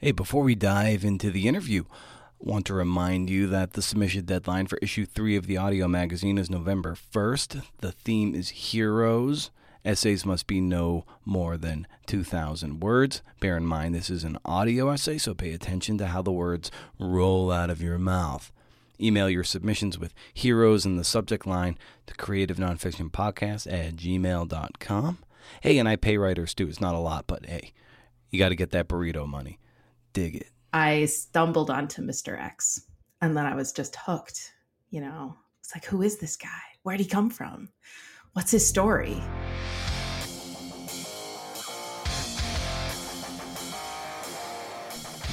Hey, before we dive into the interview, want to remind you that the submission deadline for issue three of the audio magazine is November 1st. The theme is heroes. Essays must be no more than 2,000 words. Bear in mind, this is an audio essay, so pay attention to how the words roll out of your mouth. Email your submissions with heroes in the subject line to creative nonfiction podcast at gmail.com. Hey, and I pay writers too. It's not a lot, but hey, you got to get that burrito money. Dig it. I stumbled onto Mr. X and then I was just hooked. You know, it's like, who is this guy? Where'd he come from? What's his story?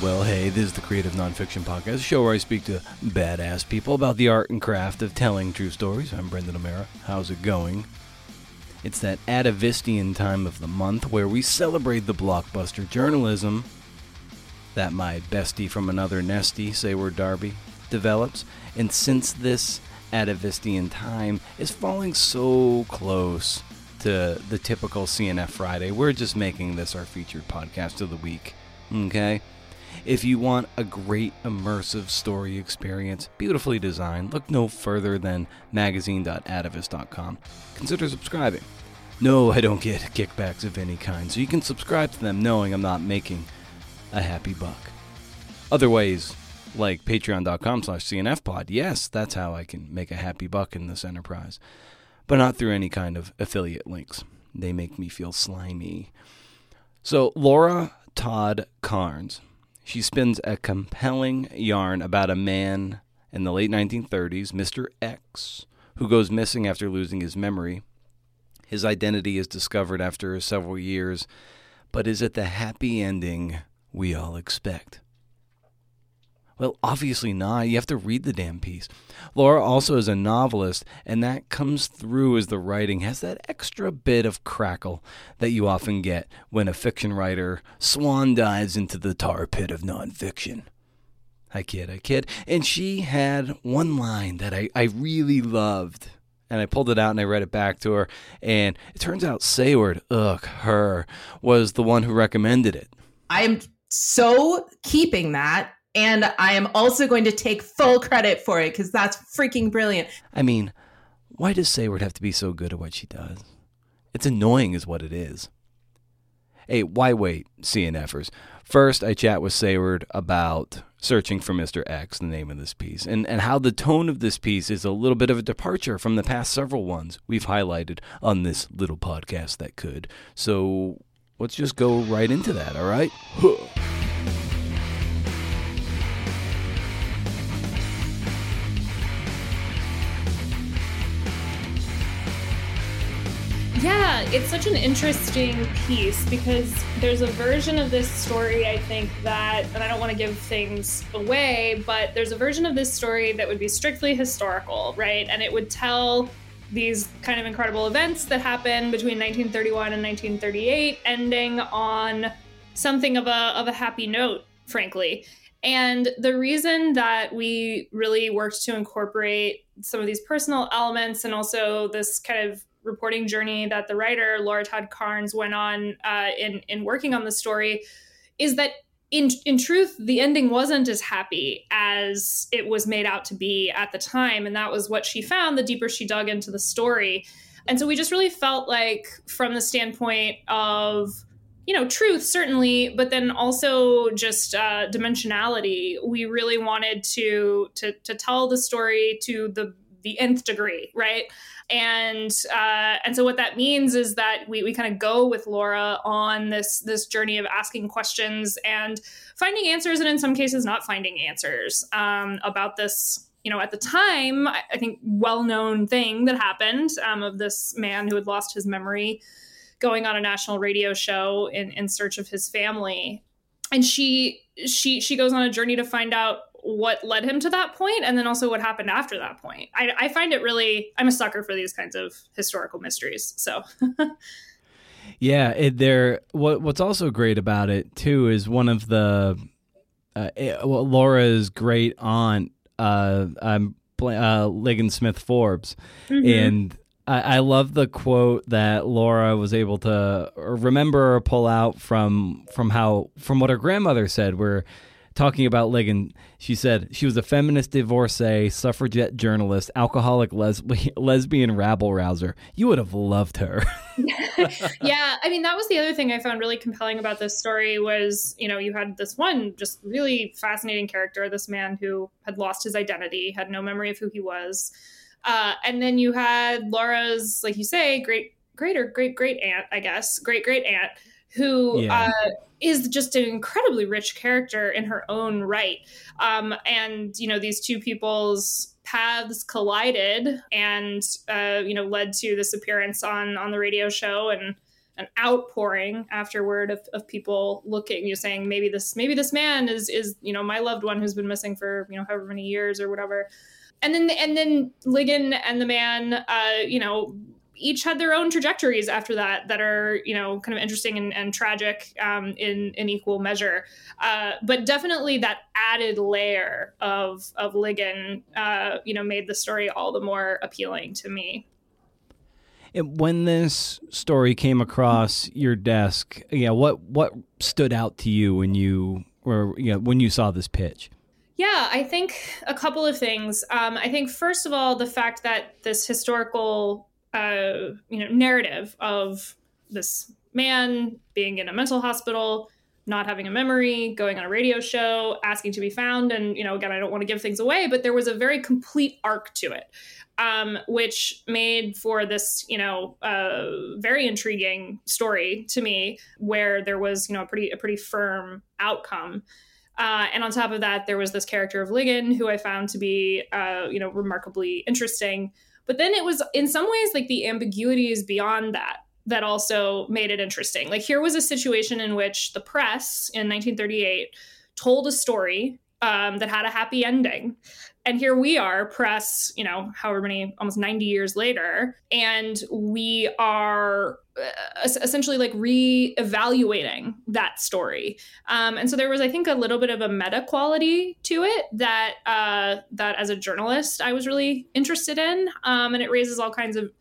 Well, hey, this is the Creative Nonfiction Podcast, a show where I speak to badass people about the art and craft of telling true stories. I'm Brendan O'Meara. How's it going? It's that atavistian time of the month where we celebrate the blockbuster journalism that my bestie from another nesty, Seyward Darby, develops. And since this atavistian time is falling so close to the typical CNF Friday, we're just making this our featured podcast of the week. Okay? If you want a great immersive story experience, beautifully designed, look no further than magazine.atavist.com. Consider subscribing. No, I don't get kickbacks of any kind, so you can subscribe to them knowing I'm not making a happy buck. Other ways, like patreon.com slash cnfpod, yes, that's how I can make a happy buck in this enterprise, but not through any kind of affiliate links. They make me feel slimy. So, Laura Todd Carns she spins a compelling yarn about a man in the late 1930s, Mr. X, who goes missing after losing his memory. His identity is discovered after several years, but is it the happy ending we all expect? Well, obviously not. You have to read the damn piece. Laura also is a novelist, and that comes through as the writing has that extra bit of crackle that you often get when a fiction writer swan dives into the tar pit of nonfiction. I kid, I kid. And she had one line that I, I really loved. And I pulled it out and I read it back to her. And it turns out Seyward, ugh, her, was the one who recommended it. I'm so keeping that and I am also going to take full credit for it because that's freaking brilliant. I mean, why does Seyward have to be so good at what she does? It's annoying, is what it is. Hey, why wait, CNFers? First, I chat with Seyward about searching for Mr. X, the name of this piece, and, and how the tone of this piece is a little bit of a departure from the past several ones we've highlighted on this little podcast that could. So let's just go right into that, all right? Huh. Yeah, it's such an interesting piece because there's a version of this story, I think, that, and I don't want to give things away, but there's a version of this story that would be strictly historical, right? And it would tell these kind of incredible events that happened between 1931 and 1938, ending on something of a, of a happy note, frankly. And the reason that we really worked to incorporate some of these personal elements and also this kind of reporting journey that the writer Laura Todd Carns went on uh, in in working on the story is that in in truth the ending wasn't as happy as it was made out to be at the time and that was what she found the deeper she dug into the story. And so we just really felt like from the standpoint of you know truth certainly but then also just uh, dimensionality we really wanted to to to tell the story to the the nth degree right and uh, and so what that means is that we, we kind of go with Laura on this this journey of asking questions and finding answers, and in some cases not finding answers um, about this. You know, at the time, I think well-known thing that happened um, of this man who had lost his memory, going on a national radio show in, in search of his family, and she she she goes on a journey to find out what led him to that point and then also what happened after that point. I, I find it really, I'm a sucker for these kinds of historical mysteries. So. yeah, it, there. What What's also great about it too is one of the uh, it, eh, well, Laura is great aunt, uh, um, uh, Ligon Smith Forbes, mm-hmm. and I, I love the quote that Laura was able to remember or pull out from from how from what her grandmother said, where talking about Ligon, she said she was a feminist divorcee, suffragette journalist, alcoholic lesb- lesbian rabble rouser. You would have loved her. yeah, I mean that was the other thing I found really compelling about this story was, you know, you had this one just really fascinating character, this man who had lost his identity, had no memory of who he was. Uh, and then you had Laura's, like you say, great, great or great great aunt, I guess, great great aunt, who yeah. uh, is just an incredibly rich character in her own right. Um, and you know, these two people's paths collided, and uh, you know, led to this appearance on on the radio show and an outpouring afterward of, of people looking you know, saying maybe this maybe this man is is you know my loved one who's been missing for you know however many years or whatever and then and then Ligon and the man, uh, you know, each had their own trajectories after that that are you know kind of interesting and, and tragic um, in in equal measure. Uh, but definitely that added layer of of Ligon, uh, you know, made the story all the more appealing to me. when this story came across your desk, yeah, what what stood out to you when you or you know, when you saw this pitch? Yeah, I think a couple of things. Um, I think first of all, the fact that this historical, uh, you know, narrative of this man being in a mental hospital, not having a memory, going on a radio show, asking to be found, and you know, again, I don't want to give things away, but there was a very complete arc to it, um, which made for this, you know, uh, very intriguing story to me, where there was, you know, a pretty a pretty firm outcome. Uh, and on top of that, there was this character of Ligon, who I found to be, uh, you know, remarkably interesting. But then it was, in some ways, like the ambiguities beyond that that also made it interesting. Like here was a situation in which the press in 1938 told a story um, that had a happy ending. And here we are, press, you know, however many, almost 90 years later, and we are essentially like re-evaluating that story. Um, and so there was, I think, a little bit of a meta quality to it that uh, that as a journalist I was really interested in, um, and it raises all kinds of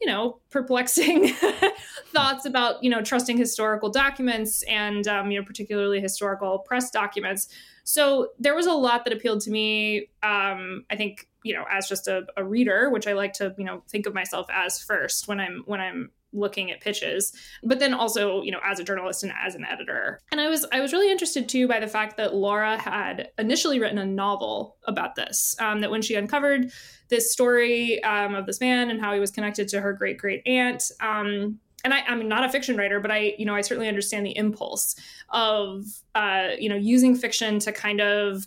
you know perplexing thoughts about you know trusting historical documents and um, you know particularly historical press documents so there was a lot that appealed to me. Um, I think you know as just a, a reader, which I like to you know think of myself as first when I'm when I'm looking at pitches but then also you know as a journalist and as an editor. And i was i was really interested too by the fact that laura had initially written a novel about this um, that when she uncovered this story um, of this man and how he was connected to her great great aunt um, and I, I'm not a fiction writer, but I, you know, I certainly understand the impulse of, uh, you know, using fiction to kind of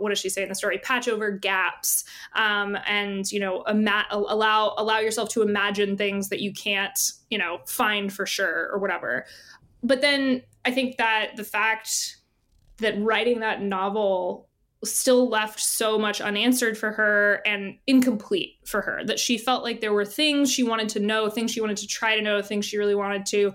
what does she say in the story? Patch over gaps um, and you know ima- allow allow yourself to imagine things that you can't you know find for sure or whatever. But then i think that the fact that writing that novel still left so much unanswered for her and incomplete for her that she felt like there were things she wanted to know things she wanted to try to know things she really wanted to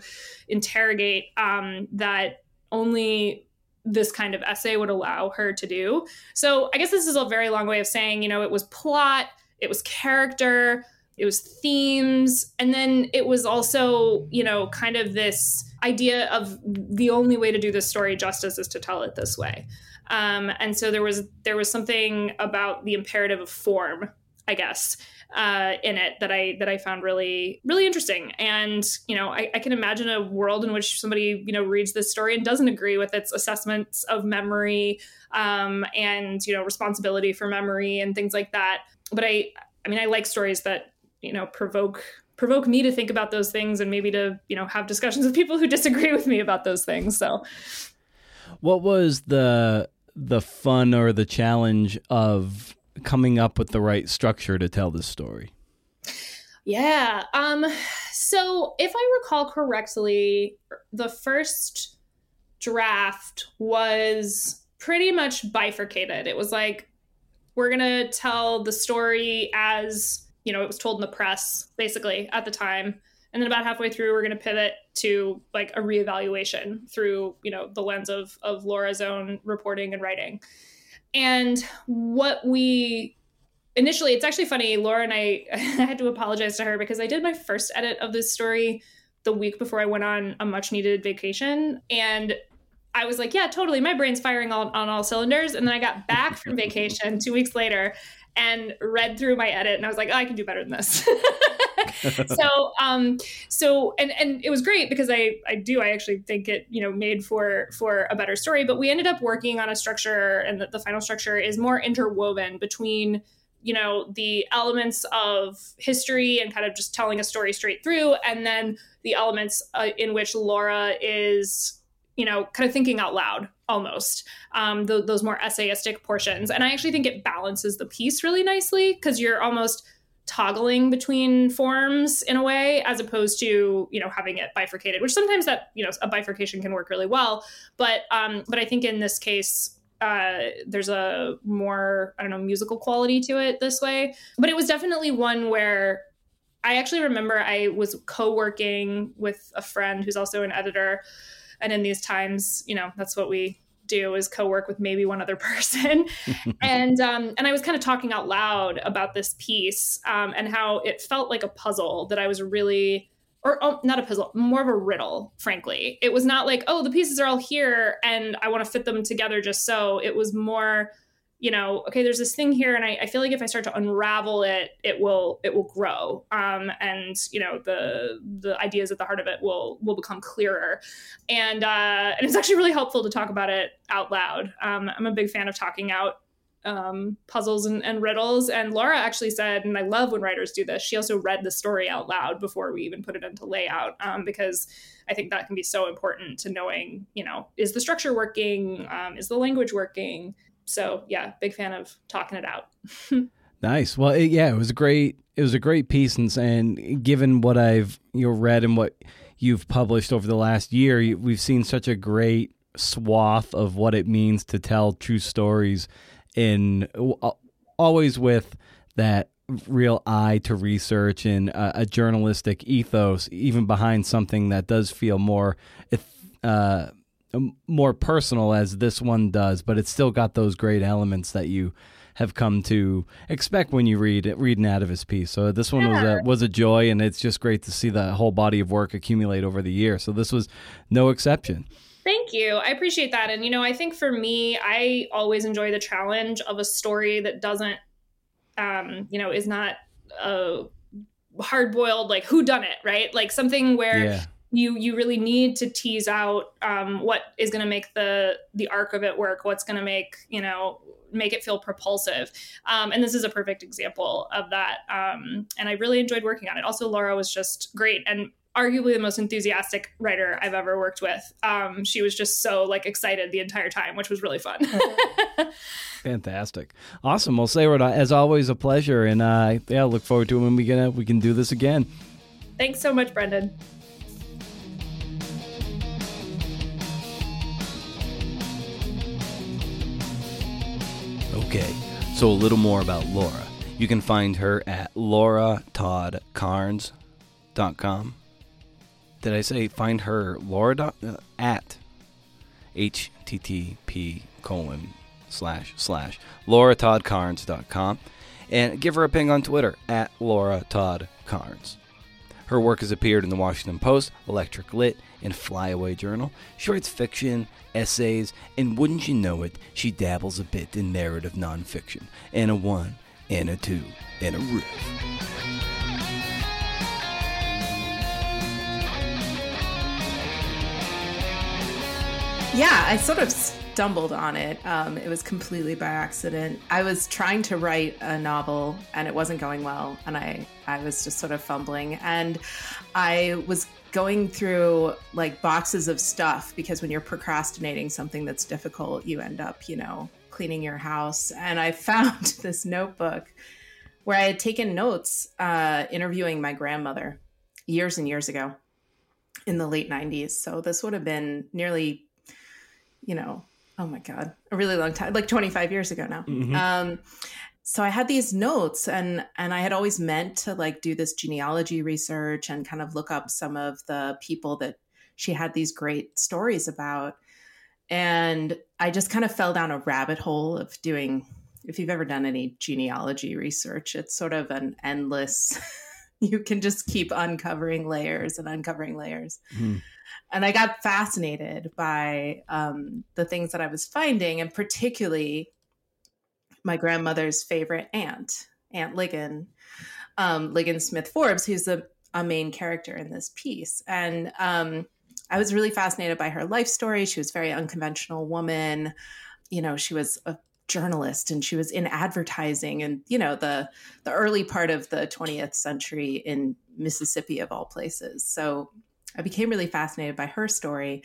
interrogate um, that only this kind of essay would allow her to do. So i guess this is a very long way of saying you know it was plot it was character it was themes and then it was also you know kind of this idea of the only way to do this story justice is to tell it this way. Um, and so there was there was something about the imperative of form, I guess, uh, in it that I that I found really really interesting. And you know, I, I, can imagine a world in which somebody you know reads this story and doesn't agree with its assessments of memory um, and you know responsibility for memory and things like that. But I I mean, I like stories that you know provoke provoke me to think about those things and maybe to you know have discussions with people who disagree with me about those things. So. What was the the fun or the challenge of coming up with the right structure to tell this story? Yeah. Um so if I recall correctly, the first draft was pretty much bifurcated. It was like we're going to tell the story as, you know, it was told in the press basically at the time and then about halfway through we're going to pivot to like a reevaluation through you know the lens of of laura's own reporting and writing and what we initially, it's actually funny. Laura and I, I had to apologize to her because I did my first edit of this story the week before I went on a much needed vacation. And I was like, yeah, totally. My brain's firing all, on all cylinders. And then I got back from vacation two weeks later and read through my edit and I was like, oh, I can do better than this. so um so and and it was great because I I do I actually think it you know made for for a better story but we ended up working on a structure and the, the final structure is more interwoven between you know the elements of history and kind of just telling a story straight through and then the elements uh, in which Laura is you know kind of thinking out loud almost um, th- those more essayistic portions and i actually think it balances the piece really nicely because you're almost toggling between forms in a way as opposed to you know having it bifurcated which sometimes that you know a bifurcation can work really well but um but i think in this case uh, there's a more I don't know musical quality to it this way. But it was definitely one where I actually remember I was co-working with a friend who's also an editor, and in these times, you know, that's what we do is co-work with maybe one other person. And um, and i was kind of talking out loud about this piece um, and how it felt like a puzzle that i was really or oh, not a puzzle more of a riddle frankly. It was not like oh the pieces are all here and i want to fit them together just so. It was more you know, okay, there's this thing here, and I, I, feel like if I start to unravel it, it will it will grow, um, and you know the the ideas at the heart of it will will become clearer, and uh, and it's actually really helpful to talk about it out loud. Um, I'm a big fan of talking out um, puzzles and, and riddles, and Laura actually said, and I love when writers do this. She also read the story out loud before we even put it into layout, um, because I think that can be so important to knowing, you know, is the structure working, um, is the language working so yeah, big fan of talking it out. nice. Well, it, yeah, it was a great it was a great piece, and, and given what I've you know read and what you've published over the last year, we've seen such a great swath of what it means to tell true stories in always with that real eye to research and a, a journalistic ethos even behind something that does feel more uh, more personal as this one does, but it's still got those great elements that you have come to expect when you read read an Atavist piece. So this one yeah. was a, was a joy, and it's just great to see the whole body of work accumulate over the year. So this was no exception. Thank you. I appreciate that. And you know, I think for me, I always enjoy the challenge of a story that doesn't, um, you know, is not a hard boiled like who done it, right? Like something where. Yeah you you really need to tease out um, what is going to make the the arc of it work what's going to make you know make it feel propulsive. Um, and this is a perfect example of that. Um, and i really enjoyed working on it. Also laura was just great and arguably the most enthusiastic writer i've ever worked with. Um, she was just so like excited the entire time which was really fun. Fantastic. Awesome. Well sarah as always a pleasure. And uh, yeah look forward to when we can we can do this again. Thanks so much brendan Okay, so a little more about Laura. You can find her at lauratoddcarns.com. Did I say find her Laura dot, uh, at http colon slash slash lauratoddcarns.com and give her a ping on Twitter at Laura Todd Carns. Her work has appeared in the Washington Post, Electric Lit, and Flyway Journal. She writes fiction, essays, and wouldn't you know it, she dabbles a bit in narrative nonfiction, and a one, and a two, and a riff. Yeah, I sort of stumbled on it. Um, it was completely by accident. I was trying to write a novel and it wasn't going well, and I I was just sort of fumbling. And I was going through like boxes of stuff because when you're procrastinating something that's difficult, you end up, you know, cleaning your house. And I found this notebook where I had taken notes uh, interviewing my grandmother years and years ago in the late 90s. So this would have been nearly, you know, oh my God, a really long time, like 25 years ago now. Mm-hmm. Um, so I had these notes and and I had always meant to like do this genealogy research and kind of look up some of the people that she had these great stories about. And I just kind of fell down a rabbit hole of doing if you've ever done any genealogy research, it's sort of an endless. you can just keep uncovering layers and uncovering layers. Mm. And I got fascinated by um, the things that I was finding, and particularly my grandmother's favorite aunt, Aunt Ligon, um, Ligon Smith Forbes, who's a, a, main character in this piece. And um, I was really fascinated by her life story. She was a very unconventional woman. You know, she was a journalist and she was in advertising and you know the the early part of the 20th century in Mississippi of all places. So I became really fascinated by her story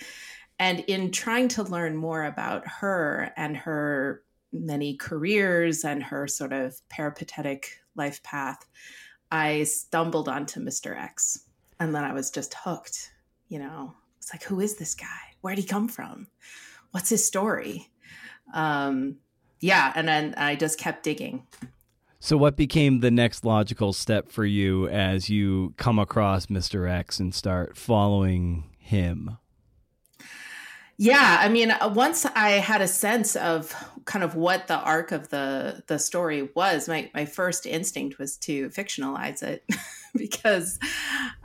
and in trying to learn more about her and her many careers and her sort of peripatetic life path, I stumbled onto Mr. X. And then I was just hooked, you know. It's like, who is this guy? Where'd he come from? What's his story? Um, yeah, and then I just kept digging. So, what became the next logical step for you as you come across Mr. X and start following him? Yeah, I mean, uh, once I had a sense of kind of what the arc of the the story was, my my first instinct was to fictionalize it because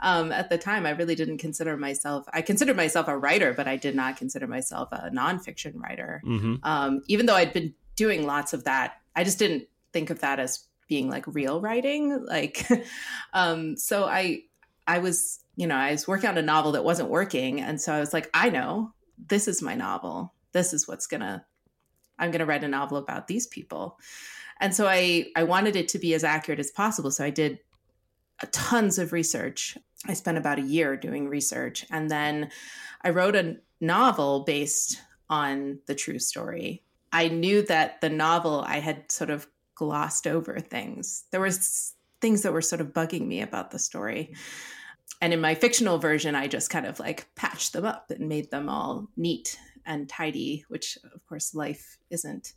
um, at the time I really didn't consider myself. I considered myself a writer, but I did not consider myself a nonfiction writer. Mm-hmm. Um, even though I'd been doing lots of that, I just didn't think of that as being like real writing. Like, um, so I I was you know I was working on a novel that wasn't working, and so I was like, I know this is my novel. This is what's gonna I'm gonna write a novel about these people. And so I I wanted it to be as accurate as possible. So I did tons of research. I spent about a year doing research, and then I wrote a novel based on the true story. I knew that the novel I had sort of glossed over things. There was things that were sort of bugging me about the story. And in my fictional version, I just kind of like patched them up and made them all neat and tidy, which of course life isn't.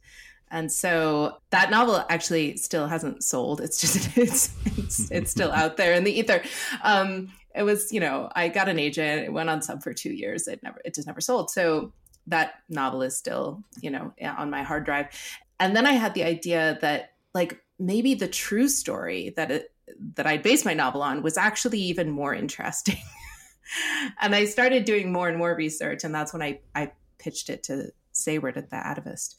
And so that novel actually still hasn't sold. It's just it's it's, it's still out there in the ether. Um, it was, you know, I got an agent. It went on sub for two years. It never, it just never sold. So that novel is still, you know, on my hard drive. And then I had the idea that like maybe the true story that it, that I based my novel on was actually even more interesting. and I started doing more and more research, and that's when I, I pitched it to Seyward at the Atavist.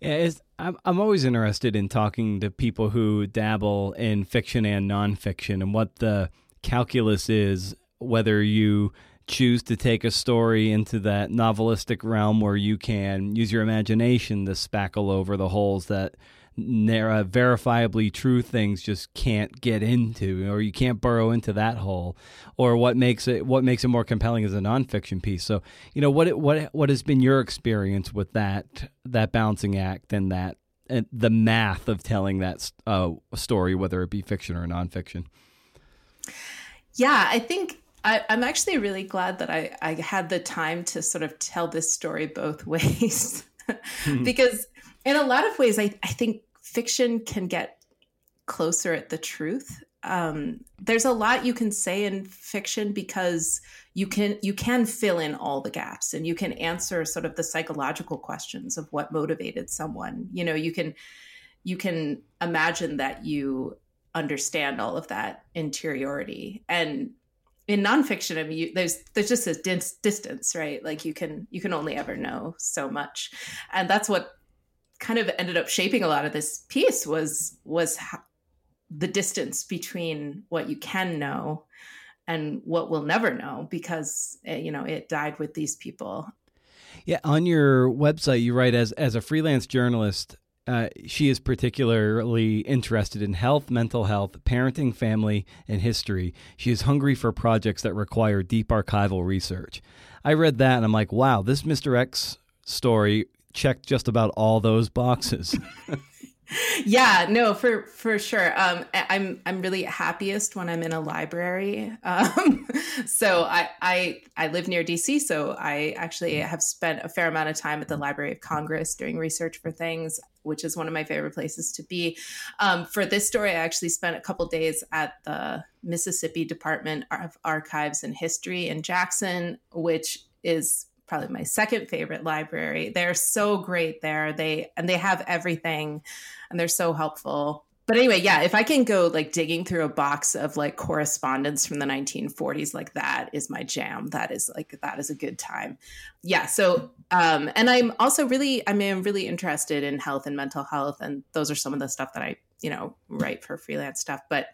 Yeah, I'm I'm always interested in talking to people who dabble in fiction and nonfiction, and what the calculus is. Whether you choose to take a story into that novelistic realm where you can use your imagination to spackle over the holes that uh, verifiably true things just can't get into, or you can't burrow into that hole, or what makes it what makes it more compelling is a nonfiction piece. So, you know, what what what has been your experience with that that balancing act and that and the math of telling that uh, story, whether it be fiction or nonfiction? Yeah, I think I, am actually really glad that I, I had the time to sort of tell this story both ways. Hmm. because in a lot of ways, I, I think fiction can get closer at the truth. Um, there's a lot you can say in fiction because you can you can fill in all the gaps and you can answer sort of the psychological questions of what motivated someone. You know, you can you can imagine that you understand all of that interiority and in nonfiction i mean you, there's there's just a dis- distance right like you can you can only ever know so much and that's what kind of ended up shaping a lot of this piece was was the distance between what you can know and what we'll never know because eh, you know it died with these people yeah on your website you write as as a freelance journalist uh, she is particularly interested in health, mental health, parenting, family, and history. She is hungry for projects that require deep archival research. I read that and I'm like, wow, this Mr. X story checked just about all those boxes. yeah no for for sure. Um i'm i'm really happiest when i'm in a library. Um so i i i live near dc so i actually have spent a fair amount of time at the library of congress doing research for things which is one of my favorite places to be. Um, for this story i actually spent a couple days at the mississippi department of archives and history in jackson which is probably my second favorite library. They're so great there. They and they have everything and they're so helpful. But anyway, yeah, if I can go like digging through a box of like correspondence from the 1940s like that is my jam. That is like that is a good time. Yeah, so um and I'm also really I mean I'm really interested in health and mental health and those are some of the stuff that I, you know, write for freelance stuff, but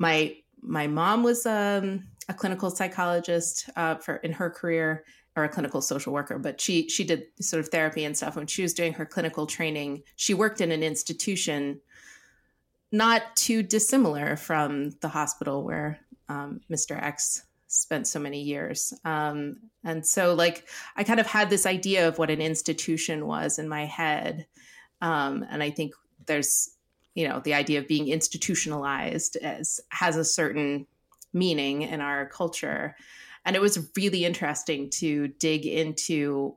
my my mom was um, a clinical psychologist uh, for in her career or a clinical social worker, but she she did sort of therapy and stuff. When she was doing her clinical training, she worked in an institution not too dissimilar from the hospital where um, Mr. X spent so many years. Um, and so, like, I kind of had this idea of what an institution was in my head. Um, and I think there's, you know, the idea of being institutionalized as has a certain meaning in our culture. And it was really interesting to dig into,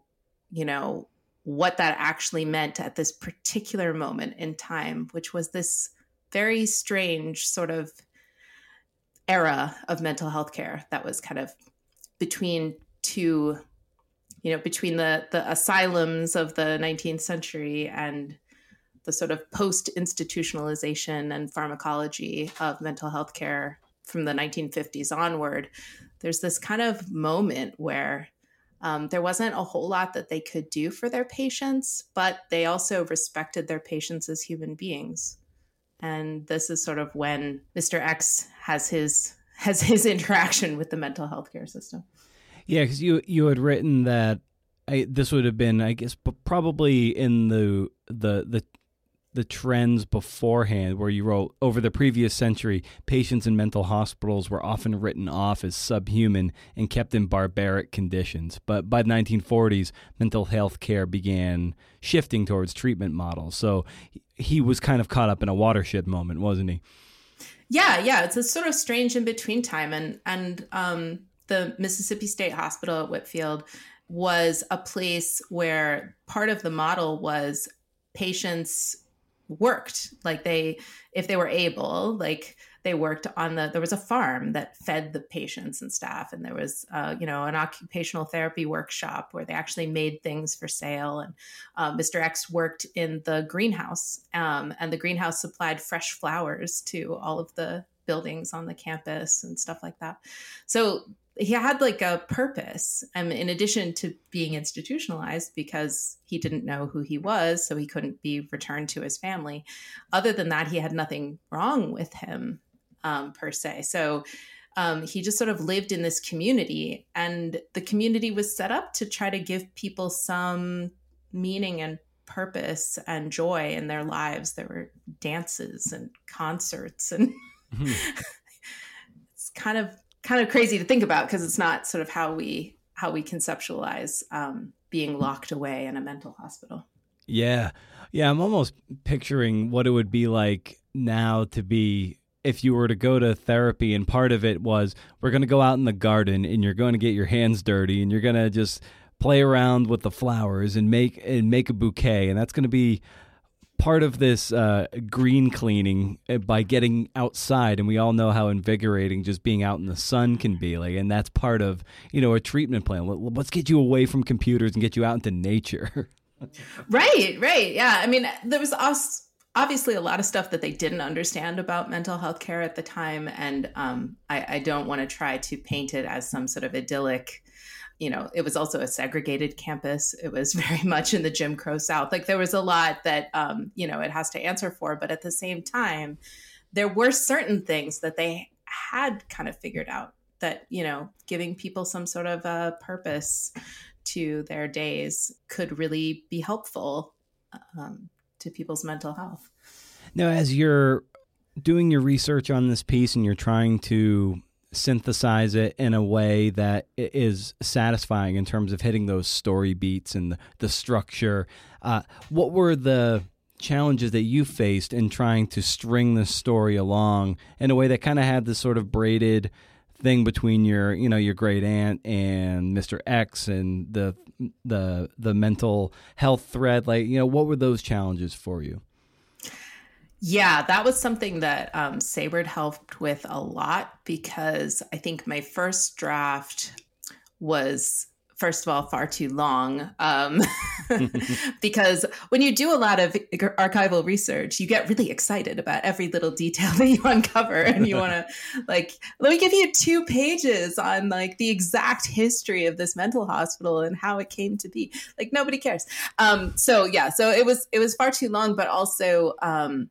you know, what that actually meant at this particular moment in time, which was this very strange sort of era of mental health care that was kind of between two you know between the the asylums of the 19th century and the sort of post institutionalization and pharmacology of mental health care from the 1950s onward there's this kind of moment where um, there wasn't a whole lot that they could do for their patients but they also respected their patients as human beings and this is sort of when Mr. X has his has his interaction with the mental health care system. Yeah, because you you had written that I, this would have been, I guess, probably in the the the the trends beforehand, where you wrote over the previous century, patients in mental hospitals were often written off as subhuman and kept in barbaric conditions. But by the 1940s, mental health care began shifting towards treatment models. So he was kind of caught up in a watershed moment, wasn't he? Yeah, yeah. It's a sort of strange in between time, and and um, the Mississippi State Hospital at Whitfield was a place where part of the model was patients worked. Like they if they were able like they worked on the there was a farm that fed the patients and staff and there was uh, you know an occupational therapy workshop where they actually made things for sale. And uh, mr x worked in the greenhouse um, and the greenhouse supplied fresh flowers to all of the buildings on the campus and stuff like that. So he had like a purpose um, in addition to being institutionalized because he didn't know who he was so he couldn't be returned to his family. Other than that he had nothing wrong with him um, per se. So um, he just sort of lived in this community and the community was set up to try to give people some meaning and purpose and joy in their lives. There were dances and concerts and mm-hmm. it's kind of kind of crazy to think about because it's not sort of how we how we conceptualize um, being locked away in a mental hospital. Yeah, yeah, I'm almost picturing what it would be like now to be if you were to go to therapy and part of it was we're going to go out in the garden and you're going to get your hands dirty and you're going to just play around with the flowers and make and make a bouquet and that's going to be part of this uh, green cleaning uh, by getting outside, and we all know how invigorating just being out in the sun can be. Like, and that's part of you know a treatment plan. Let's get you away from computers and get you out into nature. right, right, yeah. I mean, there was us obviously a lot of stuff that they didn't understand about mental health care at the time, and um, I, I don't want to try to paint it as some sort of idyllic you know, it was also a segregated campus. It was very much in the Jim Crow South. Like there was a lot that, um, you know, it has to answer for. But at the same time, there were certain things that they had kind of figured out that, you know, giving people some sort of a purpose to their days could really be helpful um, to people's mental health. Now, as you're doing your research on this piece and you're trying to synthesize it in a way that is satisfying in terms of hitting those story beats and the, structure. Uh, what were the challenges that you faced in trying to string the story along in a way that kind of had this sort of braided thing between your you know your great aunt and Mr. X and the the the mental health thread like you know what were those challenges for you yeah, that was something that um, Seyward helped with a lot because I think my first draft was first of all far too long um, because when you do a lot of archival research you get really excited about every little detail that you uncover and you want to like let me give you two pages on like the exact history of this mental hospital and how it came to be. Like nobody cares. Um, so yeah so it was it was far too long but also um,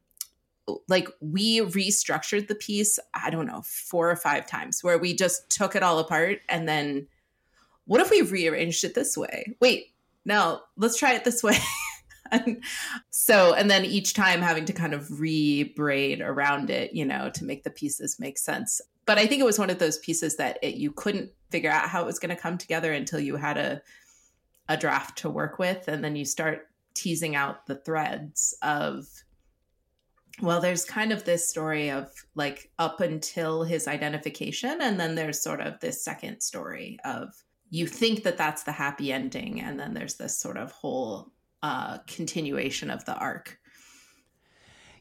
like we restructured the piece i don't know four or five times where we just took it all apart and then what if we rearranged it this way? Wait, no, let's try it this way. and so, and then each time having to kind of re-braid around it, you know, to make the pieces make sense. But I think it was one of those pieces that it, you couldn't figure out how it was going to come together until you had a a draft to work with, and then you start teasing out the threads of well there's kind of this story of like up until his identification and then there's sort of this second story of you think that that's the happy ending and then there's this sort of whole uh, continuation of the arc.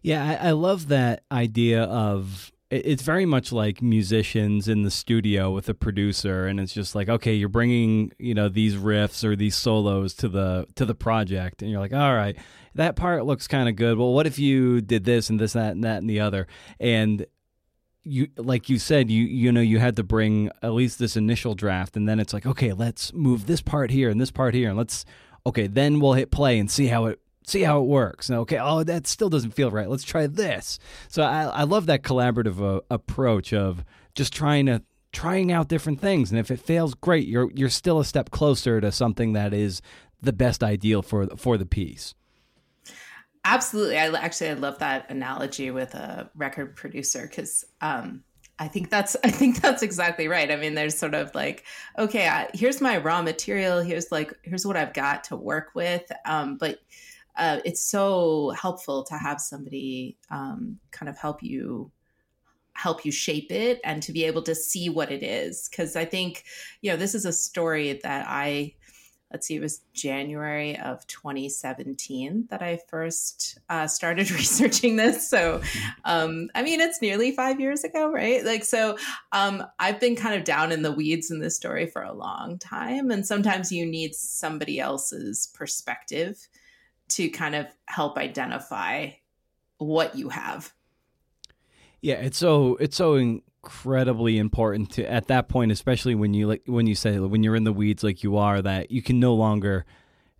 Yeah I, I love that idea of it's very much like musicians in the studio with a producer and it's just like okay you're bringing you know these riffs or these solos to the to the project and you're like all right that part looks kind of good. Well what if you did this and this that and that and the other? And you like you said you you know you had to bring at least this initial draft and then it's like okay let's move this part here and this part here and let's okay then we'll hit play and see how it see how it works. And okay oh that still doesn't feel right. Let's try this. So i, I love that collaborative uh, approach of just trying to trying out different things and if it fails great. You're you're still a step closer to something that is the best ideal for for the piece Absolutely. I actually I love that analogy with a record producer because um, I think that's I think that's exactly right. I mean, there's sort of like, okay, I, here's my raw material. Here's like here's what I've got to work with. Um, but uh, it's so helpful to have somebody um, kind of help you help you shape it and to be able to see what it is because i think you know this is a story that i let's see, it was January of 2017 that I first uh, started researching this. So, um, I mean, it's nearly five years ago, right? Like, so um, I've been kind of down in the weeds in this story for a long time. And sometimes you need somebody else's perspective to kind of help identify what you have. Yeah, it's so it's so incredibly important to at that point especially when you like when you say when you're in the weeds like you are that you can no longer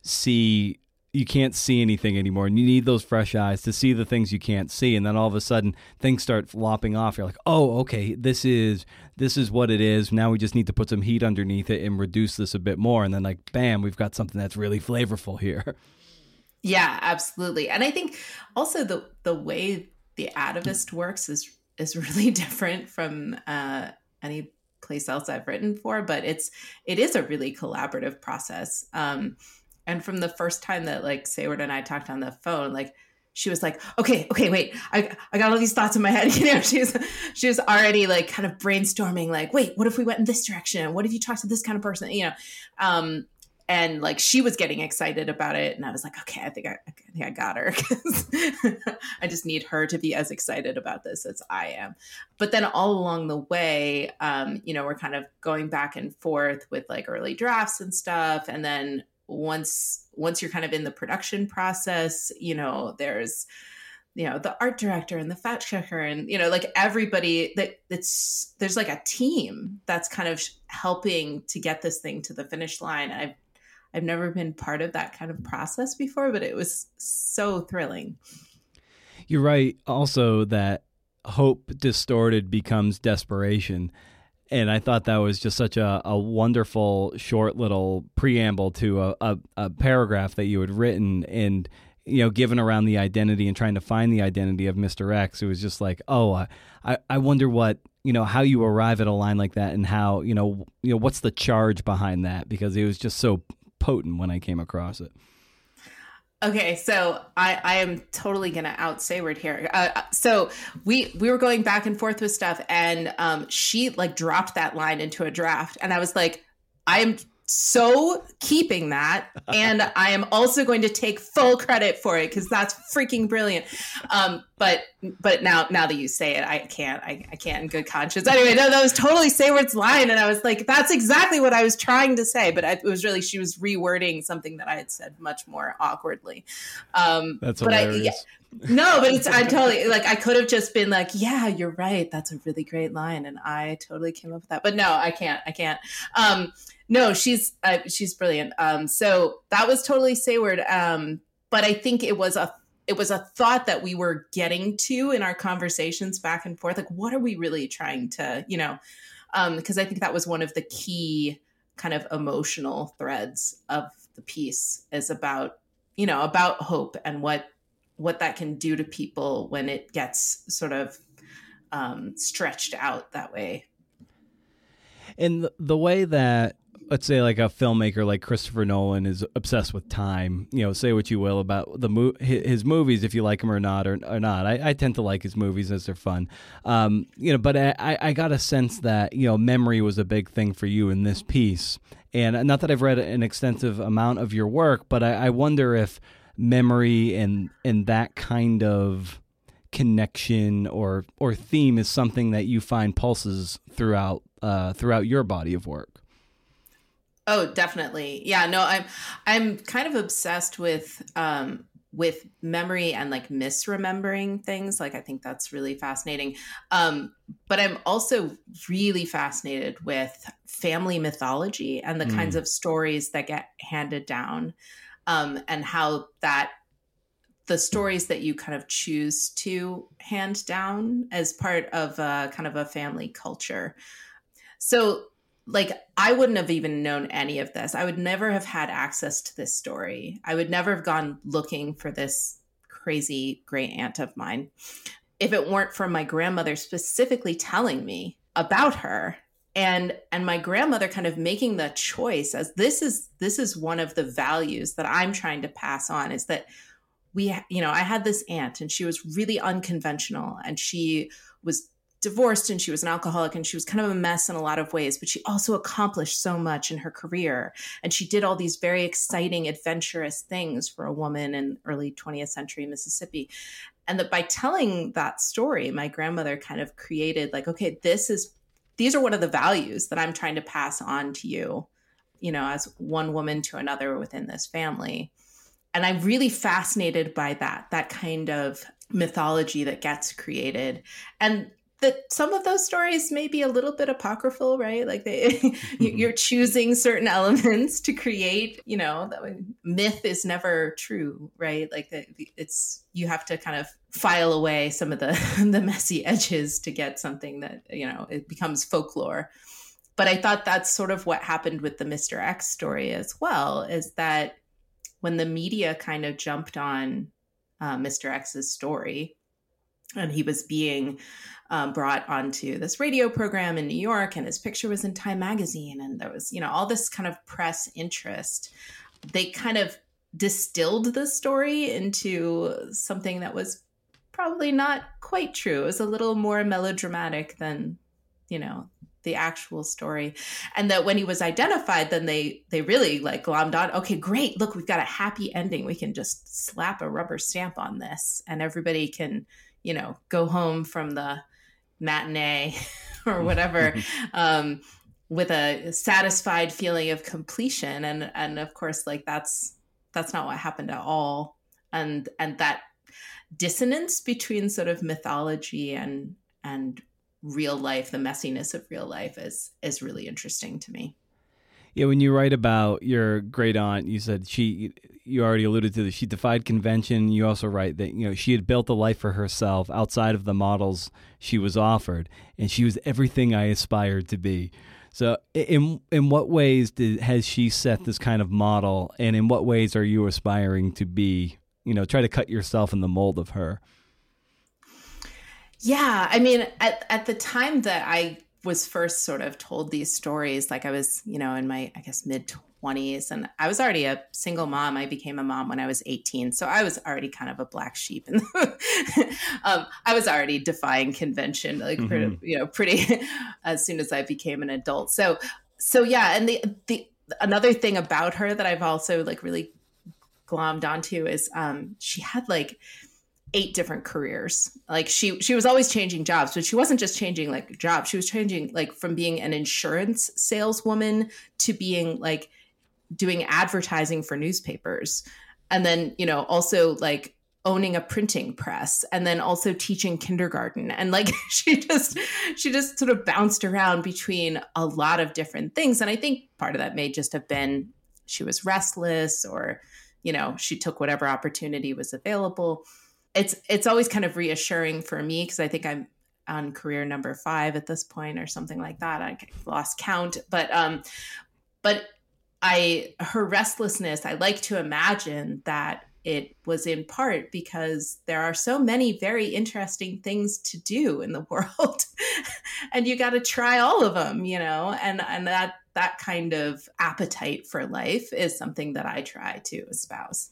see you can't see anything anymore. And you need those fresh eyes to see the things you can't see. And then all of a sudden things start flopping off. You're like oh okay this is this is what it is. Now we just need to put some heat underneath it and reduce this a bit more. And then like bam we've got something that's really flavorful here. Yeah absolutely. And i think also the the way the atavist works is is really different from uh, any place else I've written for, but it's it is a really collaborative process. Um, and from the first time that like Seyward and I talked on the phone, like she was like, okay, okay, wait, I, I got all these thoughts in my head. You know, she was, she was already like kind of brainstorming, like, wait, what if we went in this direction? What if you talked to this kind of person? You know, um, and like she was getting excited about it and i was like okay i think i, I think i got her. I just need her to be as excited about this as i am. But then all along the way um, you know we're kind of going back and forth with like early drafts and stuff. And then once once you're kind of in the production process you know there's you know the art director and the fact checker and you know like everybody that it's there's like a team that's kind of helping to get this thing to the finish line. I've I've never been part of that kind of process before, but it was so thrilling. You're right. Also, that hope distorted becomes desperation. And I thought that was just such a, a wonderful, short little preamble to a, a, a paragraph that you had written. And you know, given around the identity and trying to find the identity of Mr. X, it was just like, oh, I, I wonder what you know how you arrive at a line like that and how you know you know what's the charge behind that because it was just so potent when I came across it. Okay, so I, I am totally gonna out Seyward here. Uh, uh, so we we were going back and forth with stuff, and um, she like dropped that line into a draft, and I was like, I am so keeping that. And i am also going to take full credit for it because that's freaking brilliant. Um, but but now now that you say it i can't I, I can't in good conscience. Anyway no that was totally Seyward's line and i was like that's exactly what i was trying to say but I, it was really she was rewording something that i had said much more awkwardly. Um, that's but hilarious. I, yeah, no, but it's I totally like I could have just been like, yeah, you're right. That's a really great line, and I totally came up with that. But no, I can't. I can't. Um, no, she's uh, she's brilliant. Um, so that was totally Seyward. Um, but I think it was a it was a thought that we were getting to in our conversations back and forth. Like, what are we really trying to, you know? Because um, I think that was one of the key kind of emotional threads of the piece is about you know about hope and what what that can do to people when it gets sort of um, stretched out that way. And the way that let's say like a filmmaker like Christopher Nolan is obsessed with time. You know, say what you will about the mo- his movies, if you like them or not, or, or not. I, I tend to like his movies as they're fun. Um, you know, but I, I got a sense that you know memory was a big thing for you in this piece, and not that I've read an extensive amount of your work, but I, I wonder if memory and and that kind of connection or or theme is something that you find pulses throughout uh, throughout your body of work. Oh, definitely. Yeah, no, I'm I'm kind of obsessed with um with memory and like misremembering things. Like I think that's really fascinating. Um but I'm also really fascinated with family mythology and the mm. kinds of stories that get handed down um, and how that the stories that you kind of choose to hand down as part of a, kind of a family culture. So, like, I wouldn't have even known any of this. I would never have had access to this story. I would never have gone looking for this crazy great aunt of mine if it weren't for my grandmother specifically telling me about her and and my grandmother kind of making the choice as this is this is one of the values that i'm trying to pass on is that we you know i had this aunt and she was really unconventional and she was divorced and she was an alcoholic and she was kind of a mess in a lot of ways but she also accomplished so much in her career. And she did all these very exciting adventurous things for a woman in early 20th century mississippi. And that by telling that story my grandmother kind of created like okay this is these are one of the values that I'm trying to pass on to you, you know, as one woman to another within this family. And I'm really fascinated by that, that kind of mythology that gets created. And that some of those stories may be a little bit apocryphal, right? Like they, you're choosing certain elements to create. You know, that myth is never true, right? Like it's you have to kind of file away some of the the messy edges to get something that you know it becomes folklore. But I thought that's sort of what happened with the Mr. X story as well. Is that when the media kind of jumped on uh, Mr. X's story, and he was being um, brought onto this radio program in New York, and his picture was in Time Magazine, and there was, you know, all this kind of press interest. They kind of distilled the story into something that was probably not quite true. It was a little more melodramatic than, you know, the actual story and that when he was identified then they they really like glommed on okay great look we've got a happy ending we can just slap a rubber stamp on this and everybody can you know go home from the matinee or whatever um, with a satisfied feeling of completion. And and of course like that's that's not what happened at all. And and that dissonance between sort of mythology and and real life the messiness of real life is is really interesting to me yeah, when you write about your great aunt, you said she, you already alluded to this, she defied convention. You also write that, you know, she had built a life for herself outside of the models she was offered, and she was everything I aspired to be. So, in in what ways did has she set this kind of model, and in what ways are you aspiring to be? You know, try to cut yourself in the mold of her. Yeah, I mean, at at the time that I was first sort of told these stories, like I was, you know, in my, I guess, mid 20s, and I was already a single mom. I became a mom when I was 18. So I was already kind of a black sheep. And um, I was already defying convention, like, mm-hmm. pretty, you know, pretty as soon as I became an adult. So, so yeah. And the, the, another thing about her that I've also like really glommed onto is um, she had like eight different careers. Like she she was always changing jobs, but she wasn't just changing like jobs. She was changing like from being an insurance saleswoman to being like doing advertising for newspapers. And then, you know, also like owning a printing press and then also teaching kindergarten and like she just she just sort of bounced around between a lot of different things and i think part of that may just have been she was restless or you know she took whatever opportunity was available it's it's always kind of reassuring for me because I think I'm on career number five at this point or something like that. I lost count, but um, but I her restlessness. I like to imagine that it was in part because there are so many very interesting things to do in the world and you got to try all of them you know and and that that kind of appetite for life is something that i try to espouse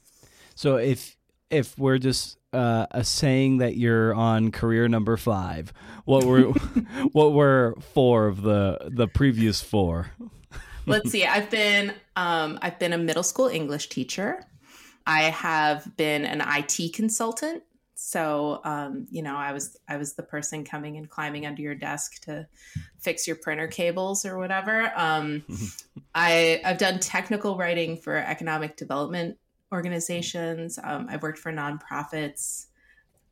so if if we're just uh, a saying that you're on career number five. What were what were four of the the previous four? Let's see. I've been um, I've been a middle school English teacher. I have been an IT consultant. So um, you know, I was I was the person coming and climbing under your desk to fix your printer cables or whatever. Um, I I've done technical writing for economic development organizations. Um, I've worked for nonprofits.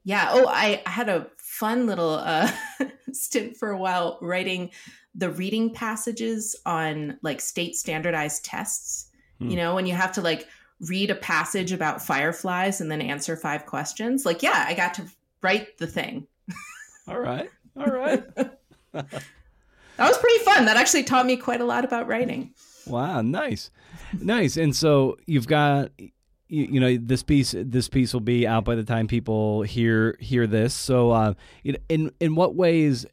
Yeah. Oh, I, I had a fun little uh, stint for a while writing the reading passages on like state standardized tests. Hmm. You know, when you have to like read a passage about fireflies and then answer five questions. Like, yeah, I got to write the thing. All right. All right. that was pretty fun. That actually taught me quite a lot about writing. Wow, nice. Nice. And so you've got you, you, know this piece this piece will be out by the time people hear hear this so uh, in in what ways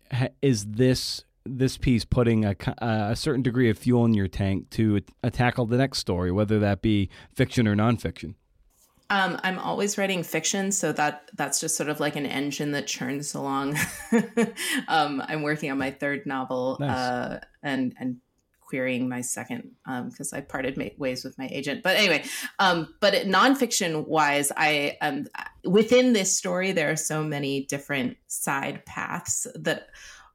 is this this piece putting a, a certain degree of fuel in your tank to uh, tackle the next story whether that be fiction or nonfiction um, I'm always writing fiction, so that that's just sort of like an engine that churns along. um, I'm working on my third novel, nice. uh, and and querying my second because um, I parted ways with my agent. But anyway, um, but nonfiction wise, I um, within this story there are so many different side paths that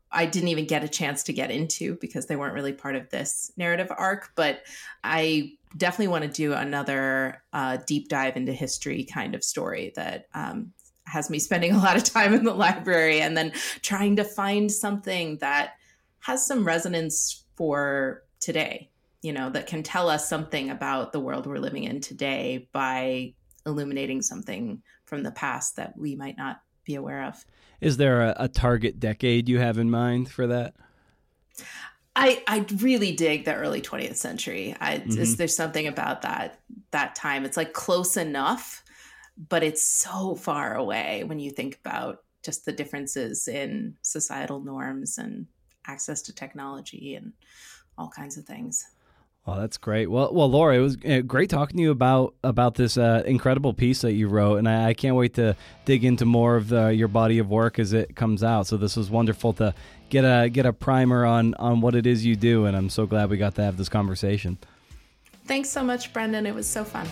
I didn't even get a chance to get into because they weren't really part of this narrative arc. But I definitely want to do another uh, deep dive into history kind of story that um, has me spending a lot of time in the library and then trying to find something that has some resonance for today, you know, that can tell us something about the world we're living in today by illuminating something from the past that we might not be aware of. Is there a, a target decade you have in mind for that? I, I really dig the early 20th century. I, mm-hmm. There's something about that that time. It's like close enough, but it's so far away when you think about just the differences in societal norms and access to technology and all kinds of things. Oh, that's great. Well, well, Laura, it was uh, great talking to you about about this uh, incredible piece that you wrote, and I, I, can't wait to dig into more of the, your body of work as it comes out. So this was wonderful to get a get a primer on on what it is you do, and I'm so glad we got to have this conversation. Thanks so much, Brendan. It was so fun.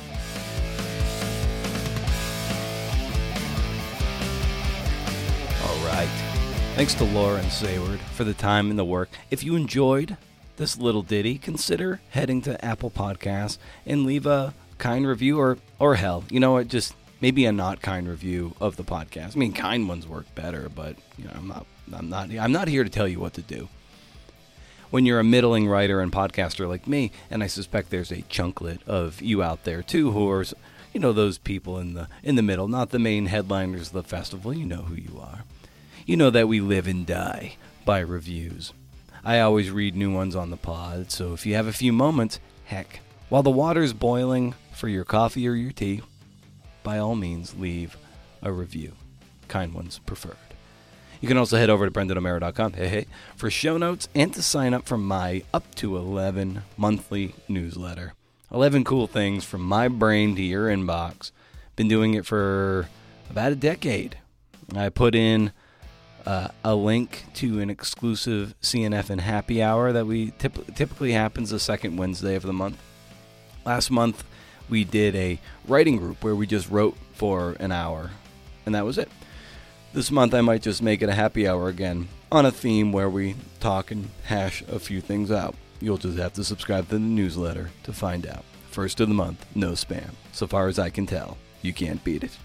Thanks to Lauren Seyward for the time and the work. If you enjoyed this little ditty, consider heading to Apple Podcasts and leave a kind review or or hell, you know what, just maybe a not kind review of the podcast. I mean, kind ones work better, but you know, I'm not I'm not I'm not here to tell you what to do. When you're a middling writer and podcaster like me, and I suspect there's a chunklet of you out there too who are you know those people in the in the middle, not the main headliners of the festival, you know who you are you know that we live and die by reviews. I always read new ones on the pod, so if you have a few moments, heck, while the water's boiling for your coffee or your tea, by all means leave a review. Kind ones preferred. You can also head over to brendanomeara.com hey, hey, for show notes and to sign up for my up to 11 monthly newsletter. 11 cool things from my brain to your inbox. Been doing it for about a decade. I put in uh, a link to an exclusive CNF and happy hour that we typ- typically happens the second Wednesday of the month. Last month, we did a writing group where we just wrote for an hour, and that was it. This month, I might just make it a happy hour again on a theme where we talk and hash a few things out. You'll just have to subscribe to the newsletter to find out. First of the month, no spam. So far as I can tell, you can't beat it.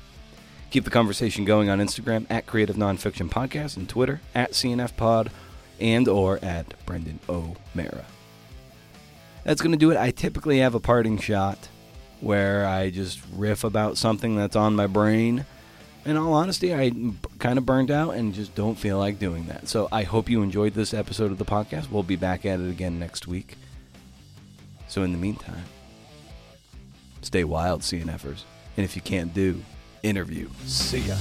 Keep the conversation going on Instagram at Creative Nonfiction Podcast and Twitter at CNF Pod and or at Brendan O'Meara. That's going to do it. I typically have a parting shot where I just riff about something that's on my brain. In all honesty, I kind of burned out and just don't feel like doing that. So I hope you enjoyed this episode of the podcast. We'll be back at it again next week. So in the meantime, stay wild, CNFers. And if you can't do, interview. See ya.